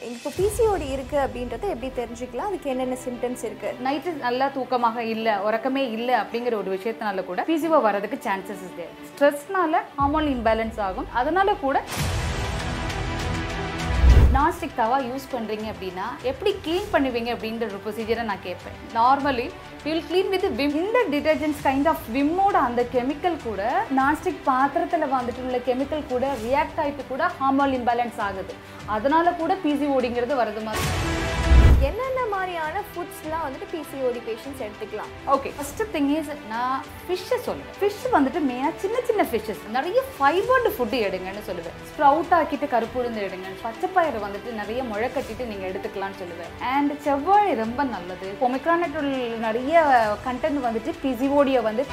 இப்போ பிசிஓடி இருக்கு அப்படின்றத எப்படி தெரிஞ்சுக்கலாம்? அதுக்கு என்னென்ன சிம்டம்ஸ் இருக்கு? நைட்டு நல்லா தூக்கமாக இல்லை உறக்கமே இல்லை அப்படிங்கிற ஒரு விஷயத்தினால கூட பிசிஓ வரதுக்கு சான்சஸ் இருக்கு ஸ்ட்ரெஸ்னால ஹார்மோன் இம்பேலன்ஸ் ஆகும். அதனால கூட நான்ஸ்டிக் தவா யூஸ் பண்ணுறீங்க அப்படின்னா எப்படி க்ளீன் பண்ணுவீங்க அப்படின்ற ஒரு ப்ரொசீஜரை நான் கேட்பேன். Normally will clean with Vim இந்த டிடர்ஜென்ட்ஸ் கைண்ட் ஆஃப் விம்மோட அந்த கெமிக்கல் கூட நான்ஸ்டிக் பாத்திரத்தில் வந்துட்டு உள்ள கெமிக்கல் கூட ரியாக்ட் ஆகிட்டு கூட ஹார்மோன் இம்பேலன்ஸ் ஆகுது. அதனால கூட பிசிஓடிங்கிறது வருது மாதிரி. என்னென்ன மாதிரியான ஃபுட்ஸ்லாம் வந்துட்டு பிசிஓடி பேஷண்ட்ஸ் எடுத்துக்கலாம்? ஓகே ஃபர்ஸ்ட் திங் இஸ் நான் ஃபிஷ்ஷை சொல்லுவேன். ஃபிஷ் வந்துட்டு மெயினாக சின்ன சின்ன ஃபிஷ்ஷஸ் நிறைய ஃபைபர்டு ஃபுட்டு எடுங்கன்னு சொல்லுவேன். ஸ்ப்ரவுட் ஆக்கிட்டு கருப்பு உளுந்து எடுங்க பச்சைப்பயிறு வந்துட்டு நிறைய முளை கட்டிட்டு நீங்கள் எடுத்துக்கலாம்னு சொல்லுவேன். அண்ட் செவ்வாழை ரொம்ப நல்லது. பொமிக்ரானட் நிறைய கண்டென்ட் வந்துட்டு பிசிஓடியை வந்து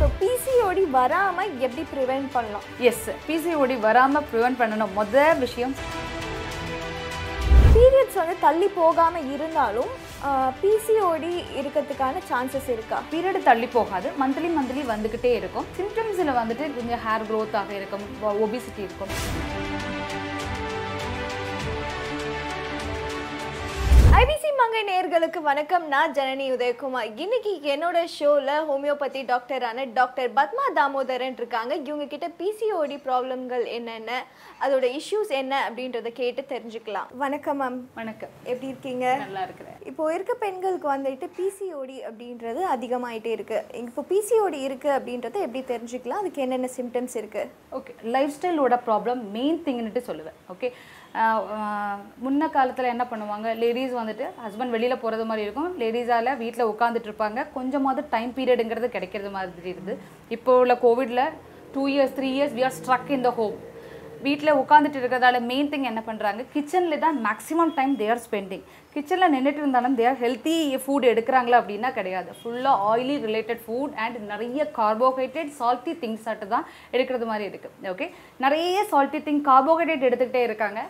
ஸோ பிசிஓடி வராம எப்படி ப்ரிவென்ட் பண்ணலாம்? எஸ் பிசிஓடி வராமல் ப்ரிவென்ட் பண்ணணும். மொதல் விஷயம் பீரியட்ஸ் வந்து தள்ளி போகாமல் இருந்தாலும் பிசிஓடி இருக்கிறதுக்கான சான்சஸ் இருக்கா? பீரியட் தள்ளி போகாது. மந்த்லி மந்த்லி வந்துக்கிட்டே இருக்கும். சிம்டம்ஸில் வந்துட்டு கொஞ்சம் ஹேர் க்ரோத் ஆக இருக்கும். ஒபிசிட்டி இருக்கும். மங்கை நேயர்களுக்கு வணக்கம். நான் ஜனனி உதயகுமார். இன்னைக்கு என்னோட ஷோவில் ஹோமியோபதி டாக்டரான டாக்டர் பத்மா தாமோதரன் இருக்காங்க. இவங்க கிட்ட பிசிஓடி ப்ராப்ளம்கள் என்னென்ன அதோட இஷ்யூஸ் என்ன அப்படின்றத கேட்டு தெரிஞ்சுக்கலாம். வணக்கம் மேம் வணக்கம். எப்படி இருக்கீங்க? நல்லா இருக்கிறேன். இப்போ இருக்க பெண்களுக்கு வந்துட்டு பிசிஓடி அப்படின்றது அதிகமாயிட்டே இருக்கு. இப்போ பிசிஓடி இருக்கு அப்படின்றத எப்படி தெரிஞ்சுக்கலாம்? அதுக்கு என்னென்ன சிம்டம்ஸ் இருக்கு? ஓகே லைஃப் ஸ்டைலோட ப்ராப்ளம் மெயின் திங்னுட்டு சொல்லுவேன். ஓகே முன்ன காலத்தில் என்ன பண்ணுவாங்க? லேடிஸ் வந்துட்டு ஹஸ்பண்ட் வெளியில் போகிறது மாதிரி இருக்கும். லேடிஸால் வீட்டில் உட்காந்துட்டு இருப்பாங்க. கொஞ்சமாவது டைம் பீரியடுங்கிறது கிடைக்கிறது மாதிரி இருக்குது இப்போ உள்ள கோவிடில் two years three years we are struck in the home வீட்டில் உட்காந்துட்டு இருக்கிறதால மெயின் திங் என்ன பண்ணுறாங்க கிச்சனில் தான் மேக்ஸிமம் டைம் தேர் ஸ்பெண்டிங் கிச்சனில் நின்றுட்டு இருந்தாலும் தேர் ஹெல்த்தி ஃபுட் எடுக்கிறாங்களா அப்படின்னா கிடையாது. ஃபுல்லாக ஆயிலி ரிலேட்டட் ஃபுட் அண்ட் நிறைய கார்போஹைட்ரேட் சால்ட்டி திங்ஸ் ஆட்டு தான் எடுக்கிறது மாதிரி இருக்குது ஓகே நிறைய சால்ட்டி திங் கார்போஹைட்ரேட் எடுத்துக்கிட்டே இருக்காங்க.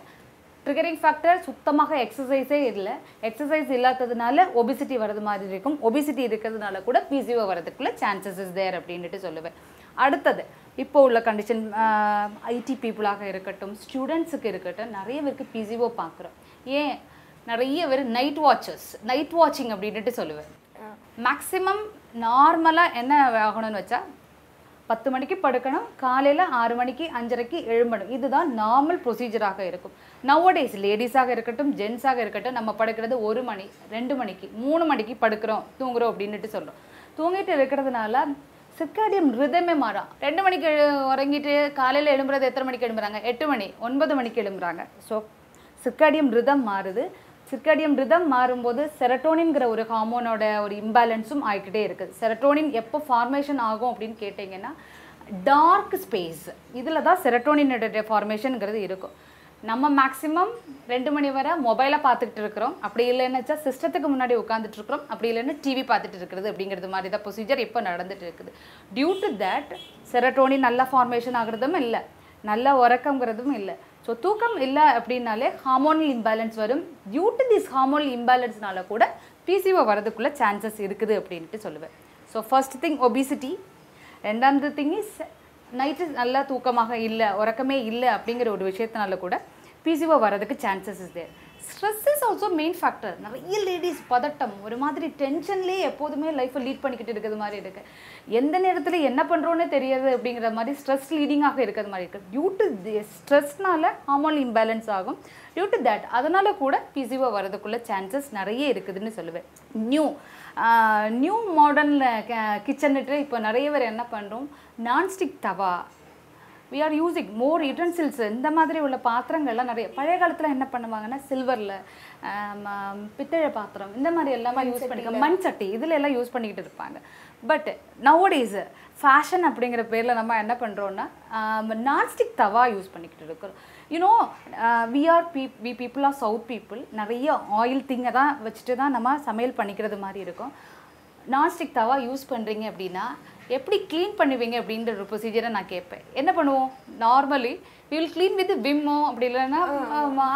ட்ரிகரிங் ஃபேக்டர் சுத்தமாக எக்ஸசைஸே இல்லை. எக்ஸசைஸ் இல்லாததுனால ஒபிசிட்டி வர்றது மாதிரி இருக்கும். ஒபிசிட்டி இருக்கிறதுனால கூட பிசிஓ வரதுக்குள்ள சான்சஸ் இஸ் தேர் அப்படின்ட்டு சொல்லுவேன். அடுத்தது இப்போ உள்ள கண்டிஷன் ஐடி பீப்புளாக இருக்கட்டும் ஸ்டூடெண்ட்ஸுக்கு இருக்கட்டும் நிறைய பேருக்கு பிசிஓ பார்க்குறோம். ஏன்? நிறைய பேர் நைட் வாட்சஸ் நைட் வாட்சிங் அப்படின்ட்டு சொல்லுவேன். மேக்ஸிமம் நார்மலாக என்ன ஆகணும்னு வச்சா பத்து மணிக்கு படுக்கணும் காலையில் ஆறு மணிக்கு அஞ்சரைக்கு எழும்பணும். இதுதான் நார்மல் ப்ரொசீஜராக இருக்கும். நவடேஸ் லேடிஸாக இருக்கட்டும் ஜென்ஸாக இருக்கட்டும் நம்ம படுக்கிறது ஒரு மணி ரெண்டு மணிக்கு மூணு மணிக்கு படுக்கிறோம் தூங்குறோம் அப்படின்னுட்டு சொல்கிறோம் தூங்கிட்டு இருக்கிறதுனால சிக்காடியம் ரிதமே மாறும் ரெண்டு மணிக்கு உறங்கிட்டு காலையில் எழும்புறது எத்தனை மணிக்கு எழும்புறாங்க? எட்டு மணி ஒன்பது மணிக்கு எழும்புறாங்க. ஸோ சிர்காடியம் ரிதம் மாறுது. சிர்காடியம் ரிதம் மாறும்போது செரட்டோனின்கிற ஒரு ஹார்மோனோட ஒரு இம்பேலன்ஸும் ஆகிக்கிட்டே இருக்குது செரட்டோனின் எப்போ ஃபார்மேஷன் ஆகும் அப்படின்னு கேட்டிங்கன்னா டார்க் ஸ்பேஸ் இதில் தான் செரட்டோனினோட ஃபார்மேஷனுங்கிறது இருக்கும். நம்ம மேக்ஸிமம் ரெண்டு மணி வரை மொபைலை பார்த்துக்கிட்டு இருக்கிறோம். அப்படி இல்லைன்னு சிஸ்டத்துக்கு முன்னாடி உட்காந்துட்டு இருக்கிறோம். அப்படி இல்லைன்னு டிவி பார்த்துட்டு இருக்கிறது அப்படிங்கிறது மாதிரி தான் ப்ரொசீஜர் இப்போ நடந்துட்டு இருக்குது. டியூ டு தட் செரட்டோனி நல்லா ஃபார்மேஷன் ஆகுறதும் இல்லை. நல்ல உறக்கங்கிறதும் இல்லை. ஸோ தூக்கம் இல்லை அப்படின்னாலே ஹார்மோனல் இம்பேலன்ஸ் வரும். டியூ டு திஸ் ஹார்மோனல் இம்பேலன்ஸ்னால கூட பிசிஓ வரதுக்குள்ள சான்சஸ் இருக்குது அப்படின்ட்டு சொல்லுவேன். ஸோ ஃபர்ஸ்ட் திங் ஒபிசிட்டி ரெண்டாவது திங் இஸ் நைட்டு நல்லா தூக்கமாக இல்லை உறக்கமே இல்லை அப்படிங்கிற ஒரு விஷயத்தினால கூட பிசிஓ வரதுக்கு chances is there stress also main factor நிறைய லேடிஸ் பதட்டம். ஒரு மாதிரி டென்ஷன்லேயே எப்போதுமே லைஃப்பை லீட் பண்ணிக்கிட்டு இருக்கிறது மாதிரி இருக்குது எந்த நேரத்தில் என்ன பண்ணுறோன்னே தெரியாது அப்படிங்கிற மாதிரி ஸ்ட்ரெஸ் லீடிங்காக இருக்கிறது மாதிரி இருக்குது டியூ டு ஸ்ட்ரெஸ்னால ஹார்மோன் இம்பேலன்ஸ் ஆகும். டியூ டு தட் அதனால் கூட பிசிஓ வரதுக்குள்ள சான்சஸ் நிறைய இருக்குதுன்னு சொல்லுவேன். நியூ நியூ மாடர்னில் கிச்சன்ட்டு இப்போ நிறைய பேர் என்ன பண்ணுறோம் நான்ஸ்டிக் தவா. We are using more utensils இந்த மாதிரி உள்ள பாத்திரங்கள்லாம் நிறைய பழைய காலத்தில் என்ன பண்ணுவாங்கன்னா சில்வரில் பித்தளை பாத்திரம் இந்த மாதிரி எல்லாமே யூஸ் பண்ணிக்க மண் சட்டி இதில் எல்லாம் யூஸ் பண்ணிக்கிட்டு இருப்பாங்க. பட் நவோடேஸ் ஃபேஷன் அப்படிங்கிற பேரில் நம்ம என்ன பண்ணுறோன்னா நான்ஸ்டிக் தவா யூஸ் பண்ணிக்கிட்டு இருக்கிறோம். You know we are be we people are south people நிறைய ஆயில் திங்கை தான் வச்சுட்டு தான் நம்ம சமையல் பண்ணிக்கிறது மாதிரி இருக்கும். நான்ஸ்டிக் தவா யூஸ் பண்ணுறீங்க அப்படின்னா எப்படி க்ளீன் பண்ணுவீங்க அப்படின்ற ஒரு ப்ரொசீஜரை நான் கேட்பேன். என்ன பண்ணுவோம்? நார்மலி வில் க்ளீன் வித் விம்மோ அப்படி இல்லைன்னா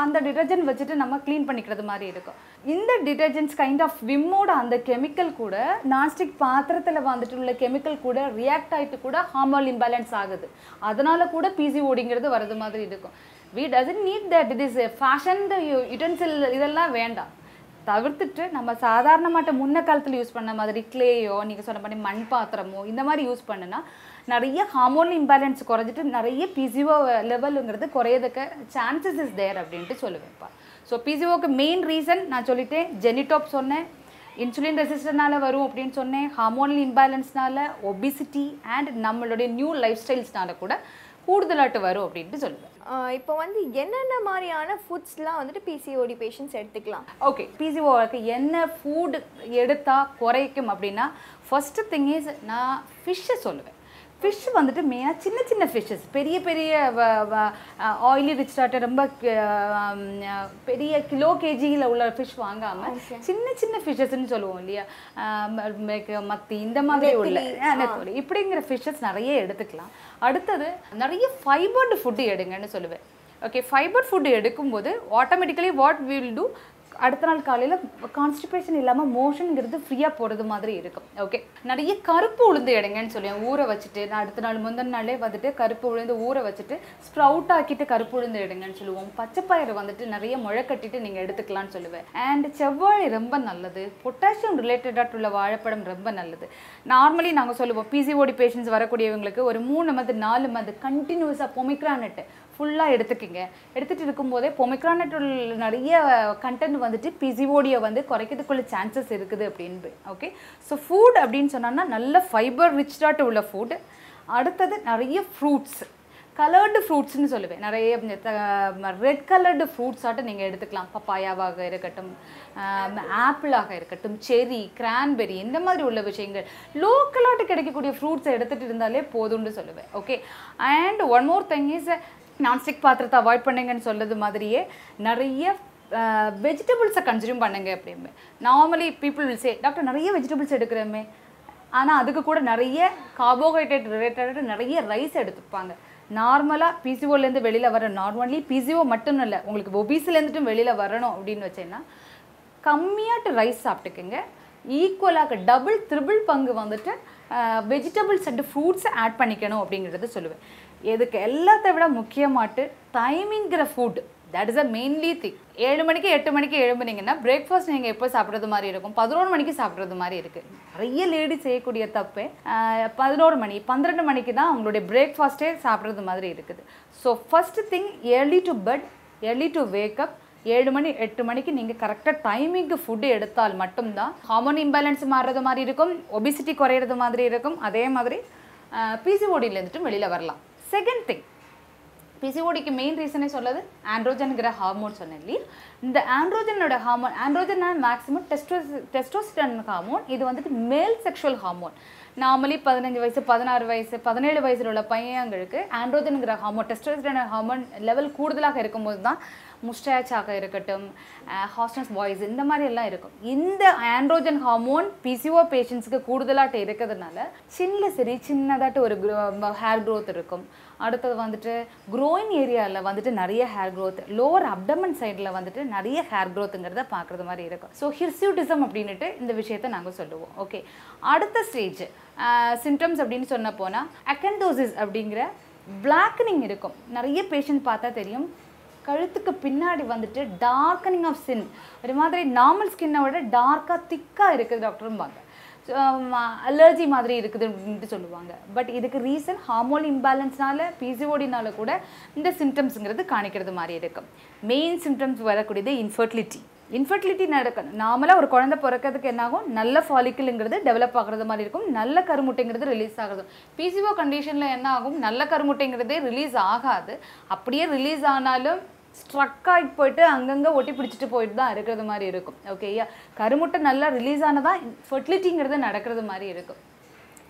அந்த டிடர்ஜென்ட் வச்சுட்டு நம்ம க்ளீன் பண்ணிக்கிறது மாதிரி இருக்கும். இந்த டிடர்ஜென்ட்ஸ் கைண்ட் ஆஃப் விம்மோட அந்த கெமிக்கல் கூட நான்ஸ்டிக் பாத்திரத்தில் வந்துட்டு உள்ள கெமிக்கல் கூட ரியாக்ட் ஆகிட்டு கூட ஹார்மோன் இம்பேலன்ஸ் ஆகுது. அதனால கூட பிசிஓடிங்கிறது வரது மாதிரி இருக்கும். We doesn't need that it is fashion utensil இதெல்லாம் வேண்டாம். தவிர்த்துட்டு நம்ம சாதாரணமாட்ட முன்ன காலத்தில் யூஸ் பண்ண மாதிரி கிளேயோ நீங்கள் சொன்ன மாதிரி மண் பாத்திரமோ இந்த மாதிரி யூஸ் பண்ணுனா நிறைய ஹார்மோன் இம்பேலன்ஸ் குறைஞ்சிட்டு நிறைய பிசிஓ லெவலுங்கிறது குறையதுக்கு சான்சஸ் இஸ் தேர் அப்படின்ட்டு சொல்லுவேன்ப்பா. ஸோ பிசிஓக்கு மெயின் ரீசன் நான் சொல்லிட்டேன் ஜெனிடாப் சொன்னேன் இன்சுலின் ரெசிஸ்டனால வரும் அப்படின்னு சொன்னேன் ஹார்மோனல் இம்பேலன்ஸ்னால ஒபிசிட்டி அண்ட் நம்மளுடைய நியூ லைஃப் ஸ்டைல்ஸ்னால கூட கூடுதலாட்டு வரும் அப்படின்ட்டு சொல்லுவேன் இப்போ வந்து என்னென்ன மாதிரியான ஃபுட்ஸ்லாம் வந்துட்டு பிசிஓடி பேஷண்ட்ஸ் எடுத்துக்கலாம்? ஓகே பிசிஓக்கு என்ன ஃபுட் எடுத்தால் குறைக்கும் அப்படின்னா ஃபஸ்ட்டு திங் இஸ் நான் ஃபிஷ்ஷை சொல்லுவேன். ஃபிஷ் வந்துட்டு மெயினாக சின்ன சின்ன ஃபிஷ்ஷஸ் பெரிய பெரிய ஆயிலி ரிச் ஸ்டார்டர் ரொம்ப பெரிய கிலோ கேஜியில் உள்ள ஃபிஷ் வாங்காமல் சின்ன சின்ன ஃபிஷ்ஷஸ்ன்னு சொல்லுவோம் இல்லையா? மத்தி இந்த மாதிரி உள்ள நெத்தோலி இப்படிங்கிற ஃபிஷ்ஷஸ் நிறைய எடுத்துக்கலாம். அடுத்தது நிறைய ஃபைபர்டு ஃபுட்டு எடுங்கன்னு சொல்லுவேன். ஓகே ஃபைபர் ஃபுட் எடுக்கும்போது ஆட்டோமேட்டிக்கலி வாட் வில் டூ அடுத்த நாள் காலையில் கான்ஸ்டிபேஷன் இல்லாமல் மோஷனுங்கிறது ஃப்ரீயாக போகிறது மாதிரி இருக்கும். ஓகே நிறைய கருப்பு உளுந்து எடுங்கன்னு சொல்லுவேன் ஊற வச்சுட்டு நான் அடுத்த நாள் முந்தின நாளே வந்துட்டு கருப்பு உளுந்து ஊற வச்சுட்டு ஸ்ப்ரவுட் ஆக்கிட்டு கருப்பு உளுந்து எடுங்கன்னு சொல்லுவோம் பச்சைப்பயிறு வந்துட்டு நிறைய முளை கட்டிட்டு நீங்கள் எடுத்துக்கலாம்னு சொல்லுவேன். அண்ட் செவ்வாழை ரொம்ப நல்லது. பொட்டாசியம் ரிலேட்டடாக உள்ள வாழைப்படம் ரொம்ப நல்லது. நார்மலி நாங்கள் சொல்லுவோம் பிசிஓடி பேஷண்ட்ஸ் வரக்கூடியவங்களுக்கு ஒரு மூணு மந்த் நாலு மந்த் கண்டினியூஸாக பொமிக்ரானட்டு ஃபுல்லாக எடுத்துக்கிங்க. எடுத்துகிட்டு இருக்கும்போதே பொமிக்ரானட் நிறைய கண்டென்ட் வந்துட்டு பிசிஓடியை வந்து குறைக்கிறதுக்குள்ள சான்சஸ் இருக்குது அப்படின்னு ஓகே ஸோ ஃபுட் அப்படின்னு சொன்னோன்னா நல்ல ஃபைபர் ரிச்டாட்டு உள்ள ஃபுட் அடுத்தது நிறைய ஃப்ரூட்ஸ் கலர்டு ஃப்ரூட்ஸ்னு சொல்லுவேன். நிறைய ரெட் கலர்டு ஃப்ரூட்ஸாட்டும் நீங்கள் எடுத்துக்கலாம். பப்பாயாவாக இருக்கட்டும் ஆப்பிளாக இருக்கட்டும் செரி கிரான்பெரி இந்த மாதிரி உள்ள விஷயங்கள். லோக்கலாட்டு கிடைக்கக்கூடிய ஃப்ரூட்ஸை எடுத்துகிட்டு இருந்தாலே போதும்னு சொல்லுவேன் okay and one more thing is nonstick பாத்திரத்தை அவாய்ட் பண்ணுங்கன்னு சொல்லது மாதிரியே நிறைய வெஜிடபிள்ஸை கன்சியூம் பண்ணுங்க அப்படியுமே normally people will say doctor நிறைய வெஜிடபிள்ஸ் எடுக்கிறோமே ஆனால் அதுக்கு கூட நிறைய கார்போஹைட்ரேட் ரிலேட்டட் நிறைய ரைஸ் எடுத்துப்பாங்க. நார்மலாக பிசிஓலேருந்து வெளியில் வர நார்மலி பிசிஓ மட்டும் இல்லை உங்களுக்கு ஒபிசிலேருந்துட்டும் வெளியில் வரணும் அப்படின்னு வச்சேன்னா கம்மியாட்டு ரைஸ் சாப்பிட்டுக்குங்க. ஈக்குவலாக டபுள் த்ரிபிள் பங்கு வந்துட்டு வெஜிடபிள்ஸ் அண்டு ஃப்ரூட்ஸ் ஆட் பண்ணிக்கணும் அப்படிங்கிறத சொல்லுவேன். இதுக்கு எல்லாத்த விட முக்கியமாட்டு டைமிங்கிற food that is a mainly thing ஏழு மணிக்கு எட்டு மணிக்கு எழும்புனீங்கன்னா பிரேக்ஃபாஸ்ட் நீங்கள் எப்போ சாப்பிட்றது மாதிரி இருக்கும்? பதினோரு மணிக்கு சாப்பிட்றது மாதிரி இருக்குது நிறைய லேடி செய்யக்கூடிய தப்பு பதினோரு மணி பன்னிரெண்டு மணிக்கு தான் அவங்களுடைய பிரேக்ஃபாஸ்ட்டே சாப்பிட்றது மாதிரி இருக்குது. So first thing early to bed early to wake up ஏழு மணி எட்டு மணிக்கு நீங்கள் கரெக்டாக டைமிங்க்கு ஃபுட்டு எடுத்தால் மட்டும்தான் ஹார்மோன் இம்பேலன்ஸ் மாறுறது மாதிரி இருக்கும் ஒபிசிட்டி குறையிறது மாதிரி இருக்கும். அதே மாதிரி பிசிஓடியிலேருந்துட்டு வெளியில் வரலாம். செகண்ட் திங் பிசிஓடிக்கு மெயின் ரீசனே சொல்லது ஆண்ட்ரோஜனுங்கிற ஹார்மோன் சொன்னேன் இல்லையா? இந்த ஆண்ட்ரோஜனோட ஹார்மோன் ஆண்ட்ரோஜன் மேக்ஸிமம் டெஸ்டோஸ் டெஸ்டோஸ்டன் ஹார்மோன் இது வந்துட்டு மேல் செக்ஷுவல் ஹார்மோன் நார்மலி பதினஞ்சு வயசு பதினாறு வயசு பதினேழு வயசில் உள்ள பையன்களுக்கு ஆண்ட்ரோஜனுங்கிற ஹார்மோன் டெஸ்டோஸ்டன் ஹார்மோன் லெவல் கூடுதலாக இருக்கும்போது தான் முஸ்டாச்சாக இருக்கட்டும் ஹாஸ்னஸ் வாய்ஸ் இந்த மாதிரி எல்லாம் இருக்கும். இந்த ஆண்ட்ரோஜன் ஹார்மோன் பிசிஓ பேஷண்ட்ஸுக்கு கூடுதலாட்டு இருக்கிறதுனால சின்ன சரி சின்னதாட்டு ஒரு ஹேர் க்ரோத் இருக்கும். அடுத்தது வந்துட்டு க்ரோயிங் ஏரியாவில் வந்துட்டு நிறைய ஹேர் க்ரோத் லோவர் அப்டமன் சைடில் வந்துட்டு நிறைய ஹேர் க்ரோத்துங்கிறத பார்க்குறது மாதிரி இருக்கும். ஸோ ஹிர்சியூட்டிசம் அப்படின்ட்டு இந்த விஷயத்தை நாங்கள் சொல்லுவோம். ஓகே அடுத்த ஸ்டேஜ் சிம்டம்ஸ் அப்படின்னு சொன்ன போனால் அக்கண்டோசிஸ் அப்படிங்கிற பிளாக்னிங் இருக்கும். நிறைய பேஷண்ட் பார்த்தா தெரியும் கழுத்துக்கு பின்னாடி வந்துட்டு டார்க்கனிங் ஆஃப் சின் ஒரு மாதிரி நார்மல் ஸ்கின்னை விட டார்க்காக திக்காக இருக்குது டாக்டரும்பாங்க அலர்ஜி மாதிரி இருக்குது அப்படின்ட்டு சொல்லுவாங்க. பட் இதுக்கு ரீசன் ஹார்மோன் இம்பேலன்ஸ்னால பிசிஓடினால கூட இந்த சிம்டம்ஸுங்கிறது காணிக்கிறது மாதிரி இருக்கும் மெயின் சிம்டம்ஸ் வரக்கூடியது இன்ஃபர்டிலிட்டி இன்ஃபர்டிலிட்டி நடக்கும் நார்மலாக ஒரு குழந்தை பிறக்கிறதுக்கு என்னாகும்? நல்ல ஃபாலிக்கலுங்கிறது டெவலப் ஆகுறது மாதிரி இருக்கும். நல்ல கருமுட்டைங்கிறது ரிலீஸ் ஆகிறது. பிசிஓ கண்டிஷனில் என்ன ஆகும் நல்ல கருமுட்டைங்கிறதே ரிலீஸ் ஆகாது. அப்படியே ரிலீஸ் ஆனாலும் ஸ்ட்ரக் ஆகி போயிட்டு அங்கங்கே ஒட்டி பிடிச்சிட்டு போயிட்டு தான் இருக்கிறது மாதிரி இருக்கும். ஓகேயா கருமுட்டை நல்லா ரிலீஸ் ஆனதான் ஃபெர்டிலிட்டிங்கிறது நடக்கிறது மாதிரி இருக்கும்.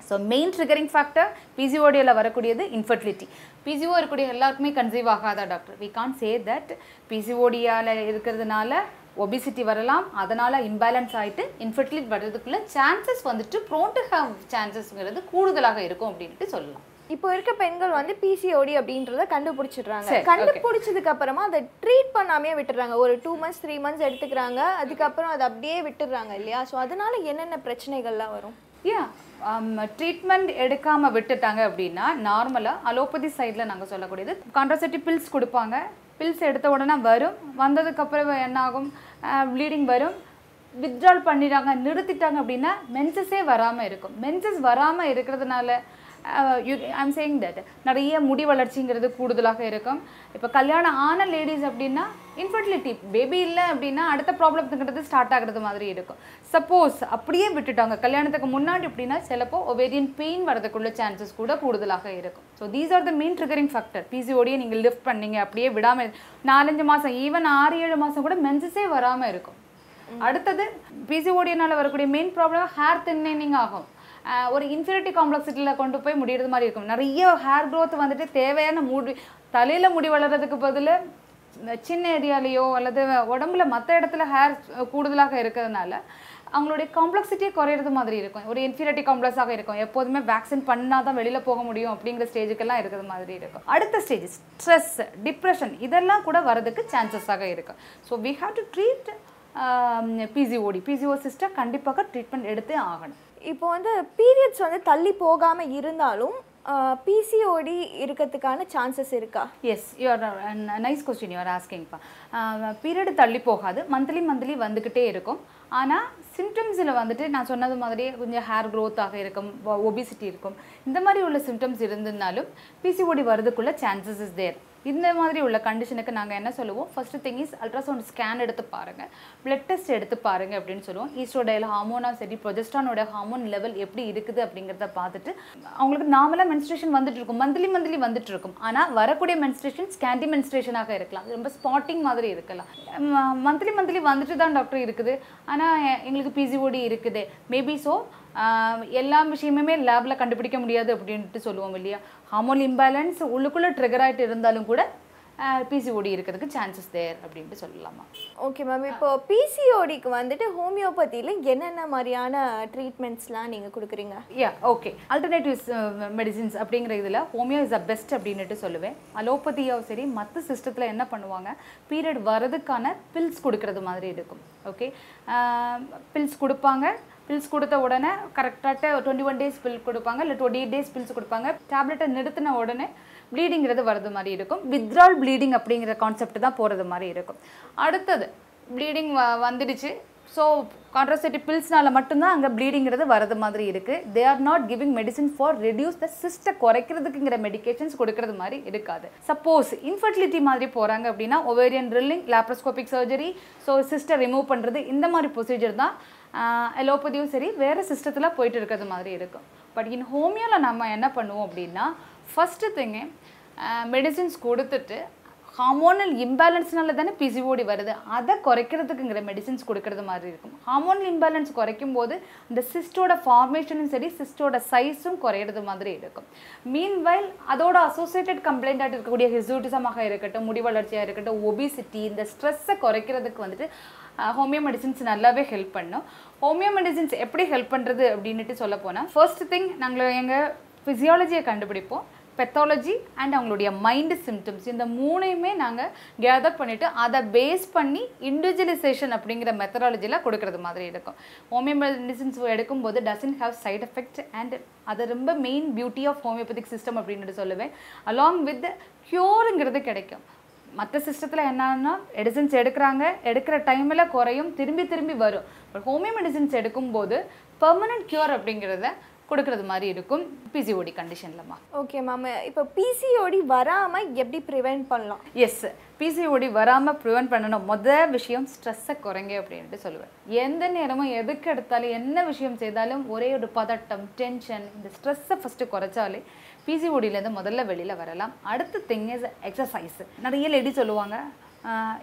ஸோ மெயின் ட்ரிகரிங் ஃபேக்டர் பிசிஓடியில் வரக்கூடியது இன்ஃபர்டிலிட்டி பிசிஓ இருக்கக்கூடிய எல்லாருக்குமே கன்சீவ் ஆகாதா doctor we can say that பிசிஓடியால் இருக்கிறதுனால ஒபிசிட்டி வரலாம். அதனால் இம்பேலன்ஸ் ஆகிட்டு இன்ஃபர்டிலிட்டி வர்றதுக்குள்ள சான்சஸ் வந்துட்டு ப்ரோன் டு ஹாவ் சான்சஸ்ங்கிறது கூடுதலாக இருக்கும் அப்படின்ட்டு சொல்லலாம். இப்போ இருக்க பெண்கள் வந்து பிசிஓடி அப்படின்றத கண்டுபிடிச்சிடுறாங்க. கண்டுபிடிச்சதுக்கு அப்புறமா அதை ட்ரீட் பண்ணாமே விட்டுறாங்க ஒரு டூ மந்த்ஸ் த்ரீ மந்த்ஸ் எடுத்துக்கிறாங்க. அதுக்கப்புறம் அதை அப்படியே விட்டுடுறாங்க இல்லையா? ஸோ அதனால என்னென்ன பிரச்சனைகள்லாம் வரும்? யா ட்ரீட்மெண்ட் எடுக்காமல் விட்டுட்டாங்க அப்படின்னா நார்மலாக அலோபதி சைடில் நாங்கள் சொல்லக்கூடியது கான்ட்ரசெப்டிவ் பில்ஸ் கொடுப்பாங்க. பில்ஸ் எடுத்த உடனே வரும். வந்ததுக்கப்புறம் என்ன ஆகும்? ப்ளீடிங் வரும். வித்ட்ரால் பண்ணிட்டாங்க நிறுத்திட்டாங்க அப்படின்னா மென்சஸே வராமல் இருக்கும். மென்சஸ் வராமல் இருக்கிறதுனால யூ ஐம் சேயிங் தட் நிறைய முடி வளர்ச்சிங்கிறது கூடுதலாக இருக்கும். இப்போ கல்யாணம் ஆன லேடிஸ் அப்படின்னா இன்ஃபர்டிலிட்டி பேபி இல்லை அப்படின்னா அடுத்த ப்ராப்ளத்துங்கிறது ஸ்டார்ட் ஆகிறது மாதிரி இருக்கும். சப்போஸ் அப்படியே விட்டுட்டாங்க. கல்யாணத்துக்கு முன்னாடி அப்படின்னா சிலப்போ ஒவேரியன் பெயின் வரதுக்குள்ள சான்சஸ் கூட கூடுதலாக இருக்கும். So these are the main triggering factor பிசிஓடியை நீங்கள் லிஃப்ட் பண்ணீங்க அப்படியே விடாமல் நாலஞ்சு மாதம் ஈவன் ஆறு ஏழு மாதம் கூட மென்சஸே வராமல் இருக்கும். அடுத்தது பிசிஓடினால வரக்கூடிய மெயின் ப்ராப்ளம் ஹேர் தின்னிங் ஆகும். ஒரு இன்ஃபினிட்டி காம்ப்ளெக்சிட்டியில் கொண்டு போய் முடியறது மாதிரி இருக்கும். நிறைய ஹேர் க்ரோத் வந்துட்டு தேவையான முடி தலையில் முடி வளர்கிறதுக்கு பதில் சின்ன ஏரியாலேயோ அல்லது உடம்புல மற்ற இடத்துல ஹேர் கூடுதலாக இருக்கிறதுனால அவங்களுடைய காம்ப்ளெக்சிட்டியே குறையிறது மாதிரி இருக்கும். ஒரு இன்ஃபீரியாரிட்டி காம்ப்ளெக்ஸாக இருக்கும். எப்போதுமே வேக்சின் பண்ணால் தான் வெளியில் போக முடியும் அப்படிங்கிற ஸ்டேஜுக்கெல்லாம் இருக்கிற மாதிரி இருக்கும். அடுத்த ஸ்டேஜ் ஸ்ட்ரெஸ் டிப்ரெஷன் இதெல்லாம் கூட வரதுக்கு சான்சஸாக இருக்கும். So we have to treat PCOD PCO sister கண்டிப்பாக ட்ரீட்மெண்ட் எடுத்தே ஆகணும். இப்போ வந்து பீரியட்ஸ் வந்து தள்ளி போகாமல் இருந்தாலும் பிசிஓடி இருக்கிறதுக்கான சான்சஸ் இருக்கா? Yes you're nice question you're ஆஸ்கிங்ப்பா period தள்ளி போகாது. மந்த்லி மந்த்லி வந்துக்கிட்டே இருக்கும். ஆனால் சிம்டம்ஸில் வந்துட்டு நான் சொன்னது மாதிரியே கொஞ்சம் ஹேர் க்ரோத்தாக இருக்கும் ஒபிசிட்டி இருக்கும். இந்த மாதிரி உள்ள சிம்டம்ஸ் இருந்ததுனாலும் பிசிஓடி வரதுக்குள்ள சான்சஸ் இஸ் தேர் இந்த மாதிரி உள்ள கண்டிஷனுக்கு நாங்கள் என்ன சொல்லுவோம்? First thing is ultrasound scan எடுத்து பாருங்கள் பிளட் டெஸ்ட் எடுத்து பாருங்கள் அப்படின்னு சொல்லுவோம். ஈஸ்ட்ரோடைல் ஹார்மோனா சரி ப்ரொஜெஸ்டானோட ஹார்மோன் லெவல் எப்படி இருக்குது அப்படிங்கிறத பார்த்துட்டு அவங்களுக்கு நார்மலாக மென்ஸ்ட்ரேஷன் வந்துட்டு இருக்கும். மந்த்லி மந்த்லி வந்துட்டு இருக்கும். ஆனால் வரக்கூடிய மென்ஸ்ட்ரேஷன் ஸ்கேண்டி மென்ஸ்ட்ரேஷனாக இருக்கலாம். ரொம்ப ஸ்பாட்டிங் மாதிரி இருக்கலாம். மந்த்லி மந்த்லி வந்துட்டு தான் டாக்டர் இருக்குது. ஆனால் எங்களுக்கு பிசிஓடி இருக்குது. மேபி ஸோ எல்லா விஷயமுமே லேபில் கண்டுபிடிக்க முடியாது அப்படின்ட்டு சொல்லுவோம் இல்லையா? ஹார்மோன் இம்பேலன்ஸ் உள்ளுக்குள்ளே ட்ரிகர் ஆகிட்டு இருந்தாலும் கூட பிசிஓடி இருக்கிறதுக்கு சான்சஸ் தேர் அப்படின்ட்டு சொல்லலாமா? ஓகே மேம் இப்போ பிசிஓடிக்கு வந்துட்டு ஹோமியோபதியில் என்னென்ன மாதிரியான ட்ரீட்மெண்ட்ஸ்லாம் நீங்கள் கொடுக்குறீங்க? யா ஓகே அல்டர்னேட்டிவ்ஸ் மெடிசின்ஸ் அப்படிங்கிற இதில் ஹோமியோ இஸ் அ பெஸ்ட் அப்படின்னுட்டு சொல்லுவேன். அலோபதியோ சரி மற்ற சிஸ்டத்தில் என்ன பண்ணுவாங்க? பீரியட் வரதுக்கான பில்ஸ் கொடுக்கறது மாதிரி இருக்கும். ஓகே பில்ஸ் கொடுப்பாங்க. பில்ஸ் கொடுத்த உடனே கரெக்டாக டுவெண்ட்டி ஒன் டேஸ் பில் கொடுப்பாங்க. இல்லை டுவெண்ட்டி எயிட் டேஸ் பில்ஸ் கொடுப்பாங்க டேப்லெட்டை நிறுத்தின உடனே ப்ளீடிங்கிறது வரது மாதிரி இருக்கும். வித்ரால் ப்ளீடிங் அப்படிங்கிற கான்செப்ட் தான் போகிறது மாதிரி இருக்கும். அடுத்தது ப்ளீடிங் வ வந்துடுச்சு. ஸோ கான்ட்ரசெப்டிவ் பில்ஸ்னால மட்டும்தான் அங்கே ப்ளீடிங்கிறது வரது மாதிரி இருக்குது they are not giving medicine for reduce the சிஸ்டை குறைக்கிறதுக்குங்கிற மெடிகேஷன்ஸ் கொடுக்கறது மாதிரி இருக்காது. சப்போஸ் இன்ஃபர்டிலிட்டி மாதிரி போகிறாங்க அப்படின்னா ovarian drilling laparoscopic surgery so சிஸ்டை remove பண்ணுறது இந்த மாதிரி ப்ரொசீஜர் தான். எலோபதியும் சரி வேறு சிஸ்டத்தில் போயிட்டு இருக்கிறது மாதிரி இருக்கும். பட் இன் ஹோமியோவில் நம்ம என்ன பண்ணுவோம் அப்படின்னா ஃபஸ்ட்டு திங்கு மெடிசின்ஸ் கொடுத்துட்டு ஹார்மோனல் இம்பேலன்ஸ்னால தானே பிசிஓடி வருது. அதை குறைக்கிறதுக்குங்கிற மெடிசின்ஸ் கொடுக்கறது மாதிரி இருக்கும். ஹார்மோனல் இம்பேலன்ஸ் குறைக்கும் போது இந்த சிஸ்டோட ஃபார்மேஷனும் சரி சிஸ்டோட சைஸும் குறையிறது மாதிரி இருக்கும். மீன்வைல் அதோட அசோசியேட்டட் கம்ப்ளைண்டாக இருக்கக்கூடிய ஹிசூட்டிசமாக இருக்கட்டும் முடி வளர்ச்சியாக இருக்கட்டும் ஒபிசிட்டி இந்த ஸ்ட்ரெஸ்ஸை குறைக்கிறதுக்கு வந்துட்டு uh, ஹோமியோ மெடிசின்ஸ் நல்லாவே ஹெல்ப் பண்ணும். ஹோமியோ மெடிசின்ஸ் எப்படி ஹெல்ப் பண்ணுறது அப்படின்ட்டு சொல்ல போனால் ஃபர்ஸ்ட் திங் நாங்கள் எங்கள் ஃபிசியாலஜியை கண்டுபிடிப்போம். பெத்தாலஜி அண்ட் அவங்களுடைய மைண்டு சிம்டம்ஸ் இந்த மூணையுமே நாங்கள் கேதர் பண்ணிவிட்டு அதை பேஸ் பண்ணி இண்டிவிஜுவலைசேஷன் அப்படிங்கிற மெத்தடாலஜியில் கொடுக்கறது மாதிரி இருக்கும். ஹோமியோ மெடிசின்ஸ் எடுக்கும்போது doesn't have side effect and அது ரொம்ப main beauty of homeopathic system அப்படின்ட்டு சொல்லுவேன். அலாங் வித் க்யூருங்கிறது கிடைக்கும். மற்ற சிஸ்டத்தில் என்னன்னா மெடிசின்ஸ் எடுக்கிறாங்க எடுக்கிற டைமில் குறையும் திரும்பி திரும்பி வரும். பட் ஹோமியோ மெடிசின்ஸ் எடுக்கும்போது பெர்மனன்ட் க்யூர் அப்படிங்கிறத கொடுக்கறது மாதிரி இருக்கும். பிசிஓடி கண்டிஷன்லமா ஓகே மேம் இப்போ பிசிஓடி வராமல் எப்படி ப்ரிவென்ட் பண்ணலாம்? எஸ் பிசிஓடி வராமல் ப்ரிவென்ட் பண்ணணும். மொதல் விஷயம் ஸ்ட்ரெஸ்ஸை குறைங்க அப்படின்ட்டு சொல்லுவேன். எந்த நேரமும் எதுக்கு எடுத்தாலும் என்ன விஷயம் செய்தாலும் ஒரே ஒரு பதட்டம் டென்ஷன் இந்த ஸ்ட்ரெஸ்ஸை ஃபஸ்ட்டு குறைச்சாலே பிசிஓடியிலேருந்து முதல்ல வெளியில் வரலாம். அடுத்த திங் இஸ் எக்ஸசைஸ் நிறைய லேடி சொல்லுவாங்க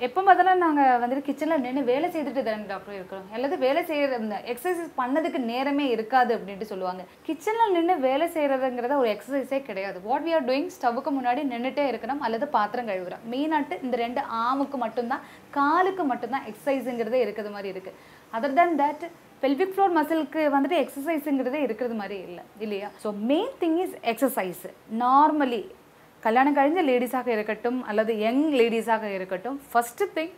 எப்போ பார்த்தாலும் நாங்கள் வந்துட்டு கிச்சனில் நின்று வேலை செய்துட்டு தானே டாக்டர் இருக்கிறோம். அல்லது வேலை செய்கிற இந்த எக்ஸசைஸ் பண்ணதுக்கு நேரமே இருக்காது அப்படின்ட்டு சொல்லுவாங்க. கிச்சனில் நின்று வேலை செய்கிறதுங்கிறத ஒரு எக்ஸசைஸே கிடையாது. வாட் வி ஆர் டூயிங் ஸ்டவ்வுக்கு முன்னாடி நின்றுட்டே இருக்கணும் அல்லது பாத்திரம் கழுவுறோம். மெயினாட்டு இந்த ரெண்டு ஆமுக்கு மட்டும்தான் காலுக்கு மட்டும்தான் எக்ஸசைஸுங்கிறதே இருக்கிறது மாதிரி இருக்குது other than that pelvic floor மசிலுக்கு வந்துட்டு எக்ஸசைஸுங்கிறதே இருக்கிறது மாதிரி இல்லை இல்லையா? So main thing is exercise normally கல்யாணம் கழிஞ்ச லேடிஸாக இருக்கட்டும் அல்லது யங் லேடிஸாக இருக்கட்டும் ஃபஸ்ட்டு திங்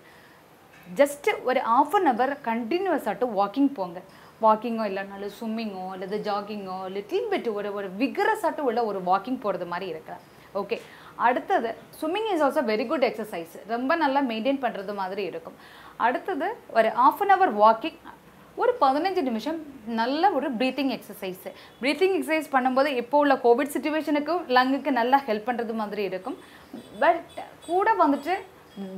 ஜஸ்ட்டு ஒரு ஆஃப் அன் ஹவர் கண்டினியூஸாகட்டும் வாக்கிங் போங்க. வாக்கிங்கோ இல்லைனாலும் ஸ்விம்மிங்கோ அல்லது ஜாகிங்கோ லிட்டில் பிட் ஒரு ஒரு விகரஸாட்டும் உள்ள ஒரு வாக்கிங் போகிறது மாதிரி இருக்கலாம். ஓகே அடுத்தது swimming is also very good exercise ரொம்ப நல்லா மெயின்டைன் பண்ணுறது மாதிரி இருக்கும். அடுத்தது ஒரு ஆஃப் அன் ஹவர் வாக்கிங் ஒரு பதினஞ்சு நிமிஷம் நல்ல ஒரு ப்ரீத்திங் எக்ஸசைஸு ப்ரீத்திங் எக்ஸசைஸ் பண்ணும்போது இப்போ உள்ள கோவிட் சுச்சுவேஷனுக்கும் லங்குக்கு நல்லா ஹெல்ப் பண்ணுறது மாதிரி இருக்கும். பட் கூட வந்துட்டு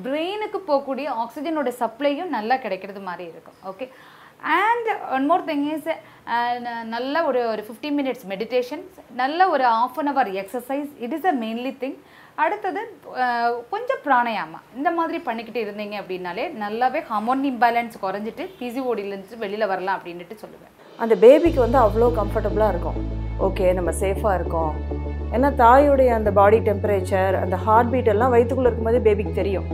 பிரெயினுக்கு போகக்கூடிய ஆக்சிஜனோட சப்ளையும் நல்லா கிடைக்கிறது மாதிரி இருக்கும். Okay and one more thing is நல்ல ஒரு ஒரு ஃபிஃப்டி மினிட்ஸ் மெடிடேஷன் நல்ல ஒரு half an hour exercise it is a mainly thing அடுத்தது கொஞ்சம் பிராணாயாமா இந்த மாதிரி பண்ணிக்கிட்டு இருந்தீங்க அப்படின்னாலே நல்லாவே ஹார்மோன் இம்பேலன்ஸ் குறைஞ்சிட்டு பிசிஓடியிலேருந்து வெளியில் வரலாம் அப்படின்ட்டு சொல்லுவேன். அந்த பேபிக்கு வந்து அவ்வளோ கம்ஃபர்டபுளாக இருக்கும். ஓகே நம்ம சேஃபாக இருக்கோம். ஏன்னா தாயுடைய அந்த பாடி டெம்பரேச்சர் அந்த ஹார்ட் பீட் எல்லாம் வயிற்றுக்குள்ளே இருக்கும்போது பேபிக்கு தெரியும்.